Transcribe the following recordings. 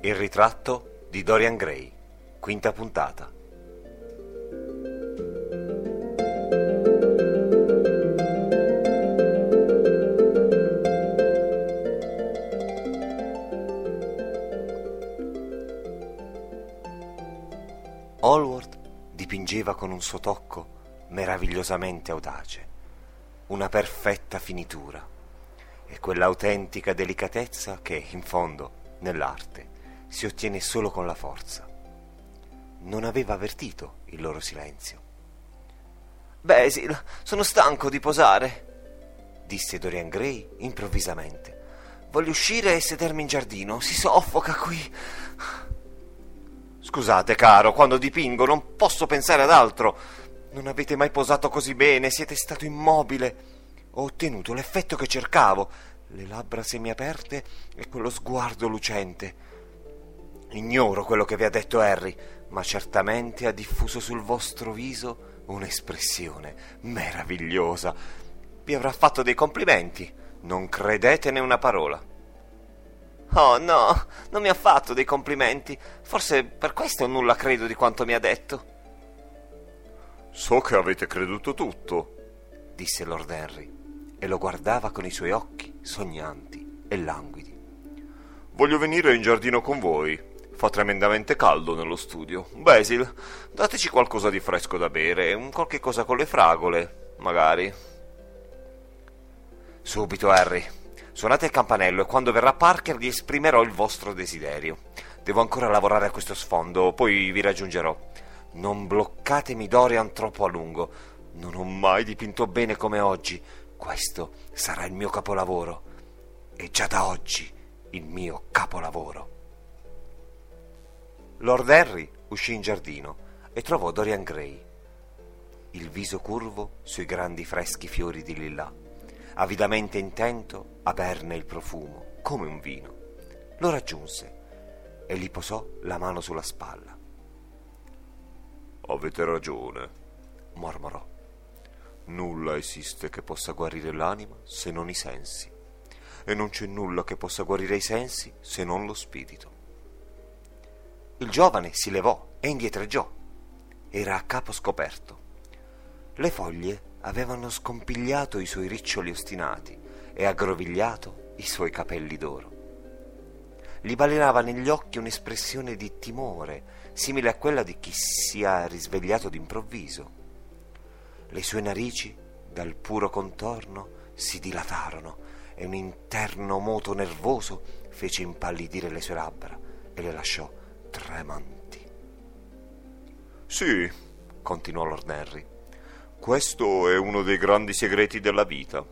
Estratto di Dorian Gray, quinta puntata. Hallward dipingeva con un suo tocco meravigliosamente audace, una perfetta finitura. E quell'autentica delicatezza che, in fondo, nell'arte, si ottiene solo con la forza. Non aveva avvertito il loro silenzio. Basil, sono stanco di posare, disse Dorian Gray improvvisamente. Voglio uscire e sedermi in giardino, si soffoca qui. Scusate, caro, quando dipingo non posso pensare ad altro. Non avete mai posato così bene, siete stato immobile. Ho ottenuto l'effetto che cercavo, le labbra semiaperte e quello sguardo lucente. Ignoro quello che vi ha detto Harry, ma certamente ha diffuso sul vostro viso un'espressione meravigliosa. Vi avrà fatto dei complimenti. Non credetene una parola. Oh no, non mi ha fatto dei complimenti. Forse per questo nulla credo di quanto mi ha detto. So che avete creduto tutto, disse Lord Henry, e lo guardava con i suoi occhi sognanti e languidi. Voglio venire in giardino con voi. Fa tremendamente caldo nello studio. Basil, dateci qualcosa di fresco da bere, qualche cosa con le fragole, magari. Subito, Harry. Suonate il campanello e quando verrà Parker vi esprimerò il vostro desiderio. Devo ancora lavorare a questo sfondo, poi vi raggiungerò. Non bloccatemi Dorian troppo a lungo. Non ho mai dipinto bene come oggi. Questo sarà il mio capolavoro. E già da oggi il mio capolavoro. Lord Henry uscì in giardino e trovò Dorian Gray, il viso curvo sui grandi freschi fiori di lilla, avidamente intento a berne il profumo, come un vino. Lo raggiunse e gli posò la mano sulla spalla. Avete ragione, mormorò. Nulla esiste che possa guarire l'anima se non i sensi, e non c'è nulla che possa guarire i sensi se non lo spirito. Il giovane si levò e indietreggiò. Era a capo scoperto. Le foglie avevano scompigliato i suoi riccioli ostinati e aggrovigliato i suoi capelli d'oro. Gli balenava negli occhi un'espressione di timore, simile a quella di chi sia risvegliato d'improvviso. Le sue narici, dal puro contorno, si dilatarono e un interno moto nervoso fece impallidire le sue labbra e le lasciò tremanti. Sì, continuò Lord Henry, questo è uno dei grandi segreti della vita.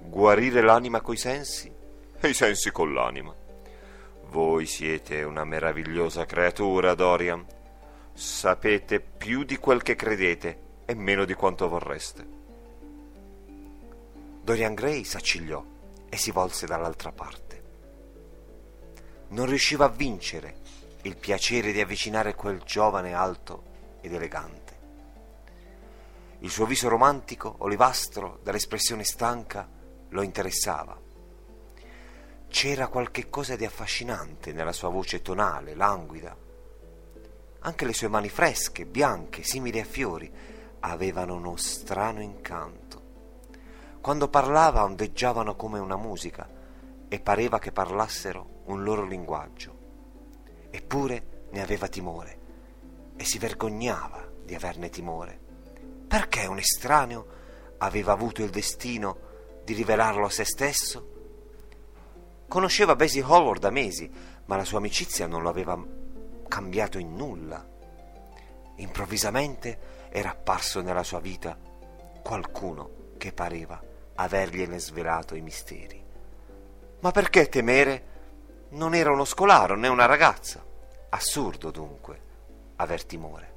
Guarire l'anima coi sensi e i sensi con l'anima. Voi siete una meravigliosa creatura, Dorian. Sapete più di quel che credete e meno di quanto vorreste. Dorian Gray s'accigliò e si volse dall'altra parte. Non riusciva a vincere il piacere di avvicinare quel giovane alto ed elegante. Il suo viso romantico, olivastro, dall'espressione stanca, lo interessava. C'era qualche cosa di affascinante nella sua voce tonale, languida. Anche le sue mani fresche, bianche, simili a fiori, avevano uno strano incanto. Quando parlava ondeggiavano come una musica e pareva che parlassero un loro linguaggio. Eppure ne aveva timore e si vergognava di averne timore. Perché un estraneo aveva avuto il destino di rivelarlo a se stesso? Conosceva Basil Hallward da mesi, ma la sua amicizia non lo aveva cambiato in nulla. Improvvisamente era apparso nella sua vita qualcuno che pareva avergliene svelato i misteri. Ma perché temere? Non era uno scolaro né una ragazza. Assurdo dunque aver timore.